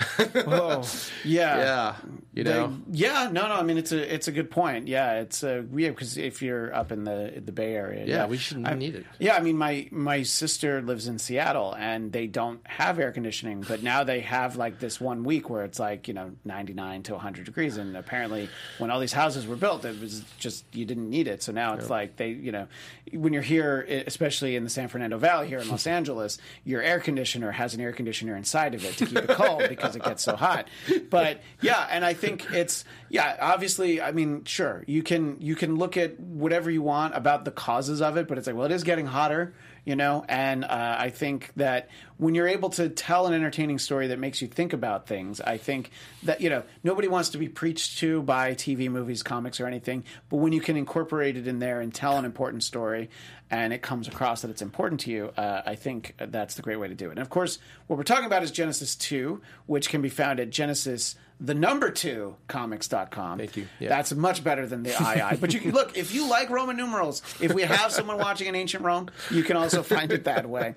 Speaker 2: oh yeah
Speaker 4: Yeah, you
Speaker 2: They-
Speaker 4: know.
Speaker 2: yeah, no, no. I mean, it's a it's a good point. Yeah, it's uh, yeah because if you're up in the the Bay Area,
Speaker 4: Yeah, we shouldn't
Speaker 2: I-
Speaker 4: need it.
Speaker 2: Yeah, I mean, my my sister lives in Seattle, and they don't have air conditioning, but now they have like this one week where it's like you know 99 to 100 degrees, and apparently when all these houses were built, it was just you didn't need it. So now it's like they, you know, when you're here, especially in the San Fernando Valley here in Los Angeles, your air conditioner has an air conditioner inside of it to keep it cold because it gets so hot. But yeah, and I think it's yeah, obviously, I mean, sure, you can you can look at whatever you want about the causes of it, but it's like, well, it is getting hotter, you know, and uh, I think that when you're able to tell an entertaining story that makes you think about things, I think that you know nobody wants to be preached to by TV, movies, comics, or anything, but when you can incorporate it in there and tell an important story, and it comes across that it's important to you, uh, I think that's the great way to do it. And of course, what we're talking about is Genesis 2, which can be found at Genesis the number two comics.com.
Speaker 4: Thank you. Yeah.
Speaker 2: That's much better than the II. But you can look, if you like Roman numerals, if we have someone watching in ancient Rome, you can also find it that way.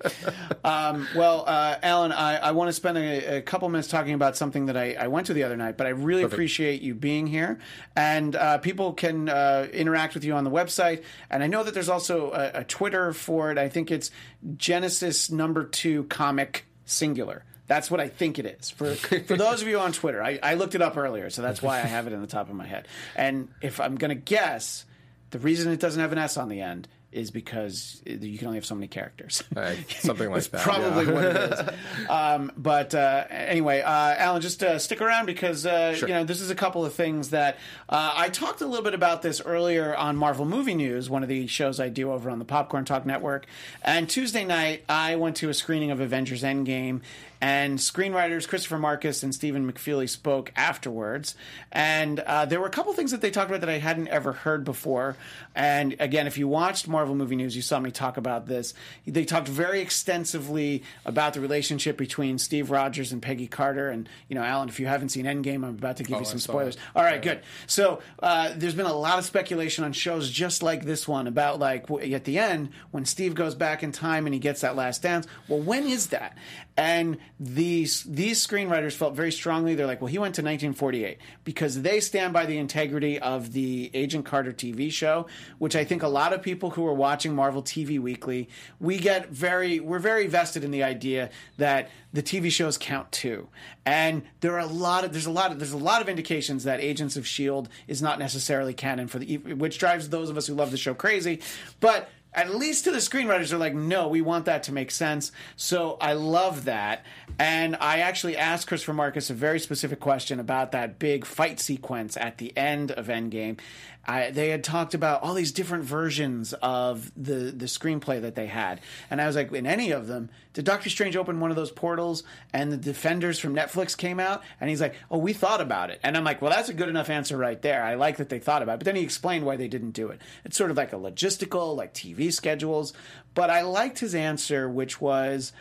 Speaker 2: Um, well, uh, Alan, I, I want to spend a, a couple minutes talking about something that I, I went to the other night, but I really appreciate you being here. And uh, people can uh, interact with you on the website. And I know that there's also a, a Twitter for it. I think it's Genesis number two comic singular. That's what I think it is. For for those of you on Twitter, I, I looked it up earlier, so that's why I have it in the top of my head. And if I'm going to guess, the reason it doesn't have an S on the end is because you can only have so many characters.
Speaker 4: Uh, something like that,
Speaker 2: Probably
Speaker 4: yeah.
Speaker 2: what it is. Um, but uh, anyway, uh, Alan, just uh, stick around because uh, you know this is a couple of things that uh, I talked a little bit about this earlier on Marvel Movie News, one of the shows I do over on the Popcorn Talk Network. And Tuesday night, I went to a screening of Avengers Endgame. And screenwriters Christopher Marcus and Stephen McFeely spoke afterwards. And uh, there were a couple things that they talked about that I hadn't ever heard before. And again, if you watched Marvel Movie News, you saw me talk about this. They talked very extensively about the relationship between Steve Rogers and Peggy Carter. And, you know, Alan, if you haven't seen Endgame, I'm about to give you some spoilers.
Speaker 4: it.
Speaker 2: All right, good. So uh, there's been a lot of speculation on shows just like this one about, like, at the end, when Steve goes back in time and he gets that last dance. Well, when is that? And these these screenwriters felt very strongly. They're like, well, he went to 1948 because they stand by the integrity of the Agent Carter TV show, which I think a lot of people who are watching Marvel TV Weekly, we get very we're very vested in the idea that the TV shows count too. And there are a lot of there's a lot of there's a lot of indications that Agents of Shield is not necessarily canon for the which drives those of us who love the show crazy, but at least to the screenwriters they're like no we want that to make sense. So i love that. And i actually asked christopher marcus a very specific question about that big fight sequence at the end of endgame I, they had talked about all these different versions of the the screenplay that they had. And i was like in any of them did doctor strange open one of those portals and the defenders from netflix came out? And he's like oh we thought about it. And i'm like well that's a good enough answer right there. I like that they thought about it. But then he explained why they didn't do it. It's sort of like a logistical like tv schedules. But i liked his answer which was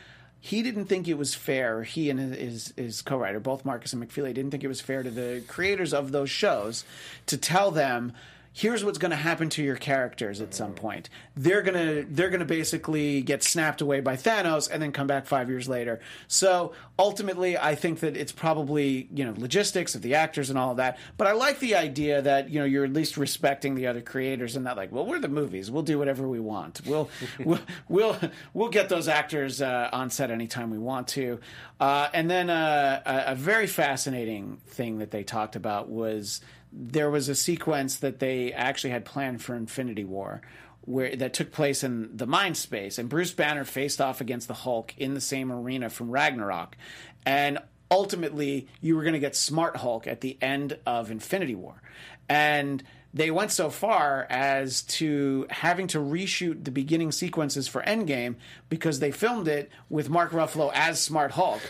Speaker 2: he didn't think it was fair. He and his his co-writer, both Marcus and McFeely, didn't think it was fair to the creators of those shows to tell them, "Here's what's going to happen to your characters at some point. They're gonna they're gonna basically get snapped away by Thanos and then come back five years later." So ultimately, I think that it's probably you know logistics of the actors and all of that. But I like the idea that you know you're at least respecting the other creators and not like, well, we're the movies. We'll do whatever we want. We'll we'll, we'll we'll get those actors uh, on set anytime we want to. Uh, and then uh, a, a very fascinating thing that they talked about was there was a sequence that they actually had planned for Infinity War. Where that took place in the Mind Space, and Bruce Banner faced off against the Hulk in the same arena from Ragnarok, and ultimately you were going to get Smart Hulk at the end of Infinity War, and they went so far as to having to reshoot the beginning sequences for Endgame because they filmed it with Mark Ruffalo as Smart Hulk.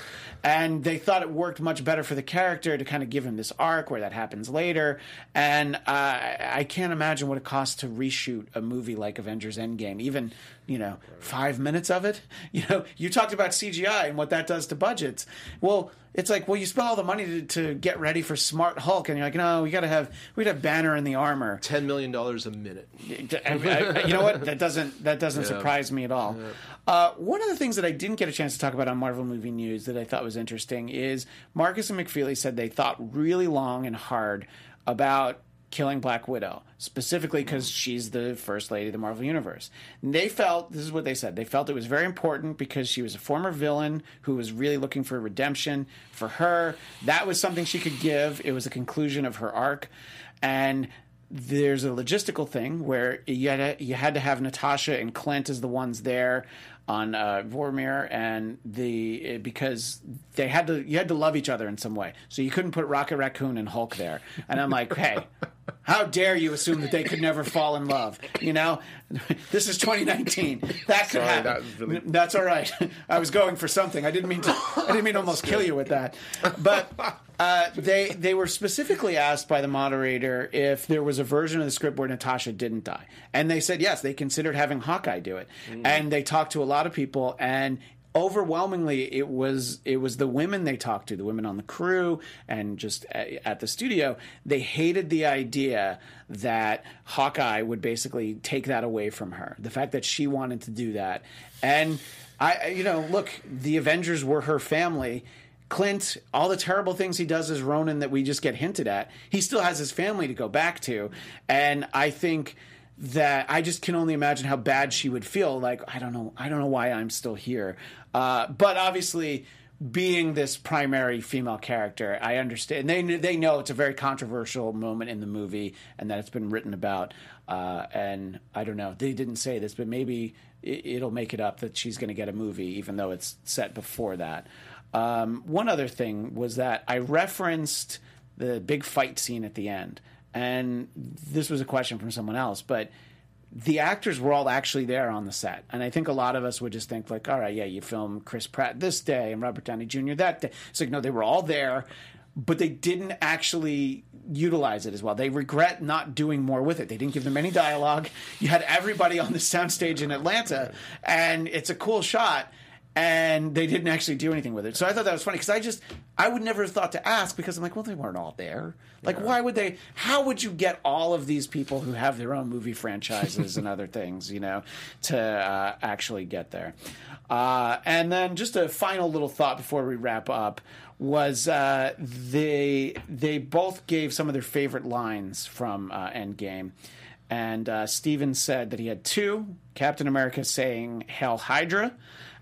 Speaker 2: And they thought it worked much better for the character to kind of give him this arc where that happens later. And uh, I can't imagine what it costs to reshoot a movie like Avengers Endgame, even, you know, five minutes of it. You know, you talked about CGI and what that does to budgets. Well, it's like, well, you spent all the money to, to get ready for Smart Hulk, and you're like, no, we got to have we got to have Banner in the armor.
Speaker 4: Ten million dollars a minute.
Speaker 2: I- I- you know what? That doesn't that doesn't surprise me at all. Uh, one of the things that I didn't get a chance to talk about on Marvel Movie News that I thought was interesting is Marcus and McFeely said they thought really long and hard about killing Black Widow, specifically because she's the first lady of the Marvel Universe. And they felt this is what they said. They felt it was very important because she was a former villain who was really looking for redemption for her. That was something she could give. It was a conclusion of her arc, and there's a logistical thing where you had to, you had to have Natasha and Clint as the ones there on uh, Vormir, and the because they had to you had to love each other in some way, so you couldn't put Rocket Raccoon and Hulk there. And I'm like, hey, how dare you assume that they could never fall in love? You know, this is 2019. That could
Speaker 4: Sorry,
Speaker 2: happen.
Speaker 4: that really-
Speaker 2: That's all right. I was going for something. I didn't mean to. I didn't mean to almost kill you with that. But uh, they they were specifically asked by the moderator if there was a version of the script where Natasha didn't die, and they said yes. They considered having Hawkeye do it, and they talked to a lot of people and. Overwhelmingly, it was it was the women they talked to, the women on the crew, and just at the studio. They hated the idea that Hawkeye would basically take that away from her. The fact that she wanted to do that, and I- you know, look, the Avengers were her family. Clint, all the terrible things he does as Ronin that we just get hinted at, he still has his family to go back to. And I think that I just can only imagine how bad she would feel. Like, I don't know, I don't know why I'm still here. Uh, but obviously, being this primary female character, I understand. They they know it's a very controversial moment in the movie, and that it's been written about. Uh, and I don't know. They didn't say this, but maybe it, it'll make it up that she's going to get a movie, even though it's set before that. Um, one other thing was that I referenced the big fight scene at the end, and this was a question from someone else, but the actors were all actually there on the set. And I think a lot of us would just think like, all right, yeah, you film Chris Pratt this day and Robert Downey Jr. that day. It's like, no, they were all there, but they didn't actually utilize it as well. They regret not doing more with it. They didn't give them any dialogue. You had everybody on the soundstage in Atlanta, and it's a cool shot. And they didn't actually do anything with it. So I thought that was funny because I just, I would never have thought to ask because I'm like, well, they weren't all there. Like, why would they? How would you get all of these people who have their own movie franchises and other things, you know, to uh, actually get there? Uh, and then just a final little thought before we wrap up was uh, they they both gave some of their favorite lines from uh, Endgame. And uh, Stephen said that he had two Captain America saying Hail Hydra,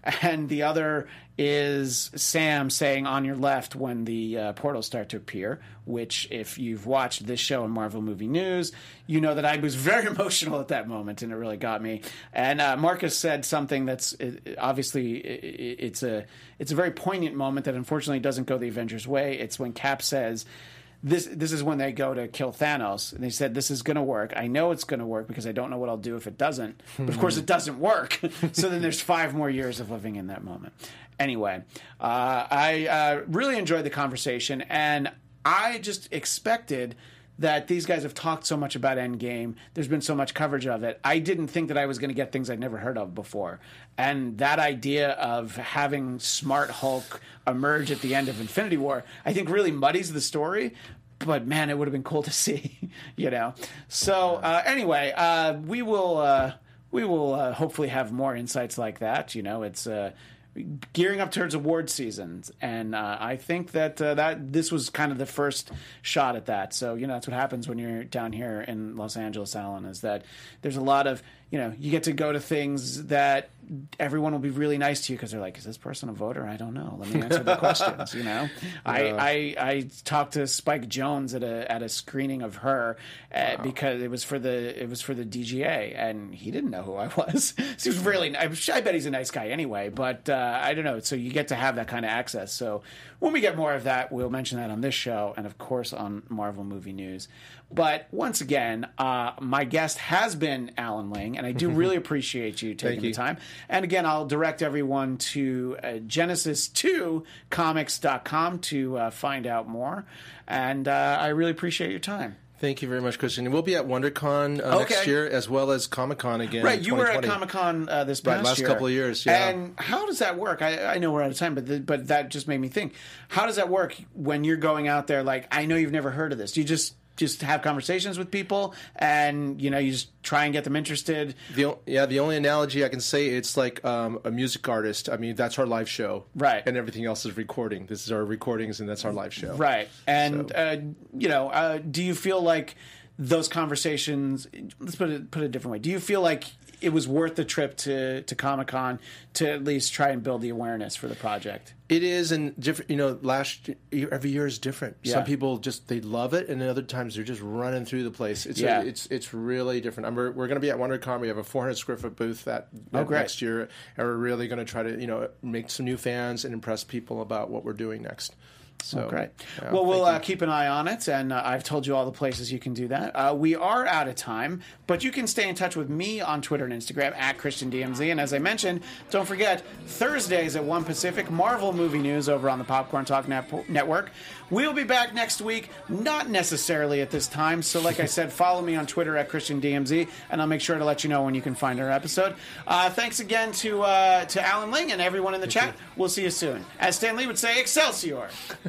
Speaker 2: and the other is Sam saying on your left when the uh, portals start to appear, which, if you've watched this show in Marvel Movie News, you know that I was very emotional at that moment and it really got me. And uh, Marcus said something that's it, obviously it, it's a it's a very poignant moment that unfortunately doesn't go the Avengers way. It's when Cap says, this this is when they go to kill Thanos, and they said this is going to work. I know it's going to work because I don't know what I'll do if it doesn't. But of course, it doesn't work. so then there's five more years of living in that moment. Anyway, uh, I uh, really enjoyed the conversation, and I just expected that these guys have talked so much about Endgame. There's been so much coverage of it. I didn't think that I was going to get things I'd never heard of before. And that idea of having Smart Hulk emerge at the end of Infinity War, I think really muddies the story. But man, it would have been cool to see, you know. So uh, anyway, uh, we will uh, we will uh, hopefully have more insights like that. You know, it's uh, gearing up towards award seasons, and uh, I think that uh, that this was kind of the first shot at that. So you know that's what happens when you're down here in Los Angeles, Alan. Is that there's a lot of you know you get to go to things that everyone will be really nice to you because they're like, is this person a voter? I don't know. Let me answer the questions. You know, I, I I talked to Spike Jonze at a at a screening of her uh, because it was for the it was for the DGA and he didn't know who I was. so he was really I, I bet he's a nice guy anyway, but uh, I don't know. So you get to have that kind of access. So when we get more of that, we'll mention that on this show and of course on Marvel Movie News. But once again, uh, my guest has been Alan Ling, and I do really appreciate you taking
Speaker 4: you.
Speaker 2: the time. And again, I'll direct everyone to uh, Genesis2comics.com to uh, find out more. And uh, I really appreciate your time.
Speaker 4: Thank you very much, Christian. And we'll be at WonderCon uh, next year as well as Comic Con again.
Speaker 2: Right, you were at Comic Con uh, this
Speaker 4: Right, last
Speaker 2: year.
Speaker 4: couple of years, yeah.
Speaker 2: And how does that work? I, I know we're out of time, but the, but that just made me think. How does that work when you're going out there? Like, I know you've never heard of this. Do you just just have conversations with people, and you know, you just try and get them interested?
Speaker 4: The, yeah, the only analogy I can say it's like um, a music artist. I mean, that's our live show,
Speaker 2: Right.
Speaker 4: And everything else is recording. This is our recordings, and that's our live show,
Speaker 2: Right. And
Speaker 4: So-
Speaker 2: uh, you know, uh, do you feel like those conversations? Let's put it put it a different way. Do you feel like it was worth the trip to to Comic Con to at least try and build the awareness for the project?
Speaker 4: It is, and different. You know, last year, every year is different.
Speaker 2: Yeah.
Speaker 4: Some people just they love it, and other times they're just running through the place. It's
Speaker 2: Yeah.
Speaker 4: it's it's really different. I'm, we're going to be at WonderCon. We have a 400 square foot booth that, oh, that
Speaker 2: Oh,
Speaker 4: next year, and we're really going to try to you know make some new fans and impress people about what we're doing next. So
Speaker 2: Great.
Speaker 4: yeah,
Speaker 2: well, we'll uh, keep an eye on it, and uh, I've told you all the places you can do that. Uh, we are out of time, but you can stay in touch with me on Twitter and Instagram at ChristianDMZ. And as I mentioned, don't forget Thursdays at one Pacific, Marvel movie news over on the Popcorn Talk Net- Network. We'll be back next week, not necessarily at this time. So, like I said, follow me on Twitter at ChristianDMZ, and I'll make sure to let you know when you can find our episode. Uh, thanks again to uh, to Alan Ling and everyone in the chat. We'll see you soon. As Stan Lee would say, Excelsior.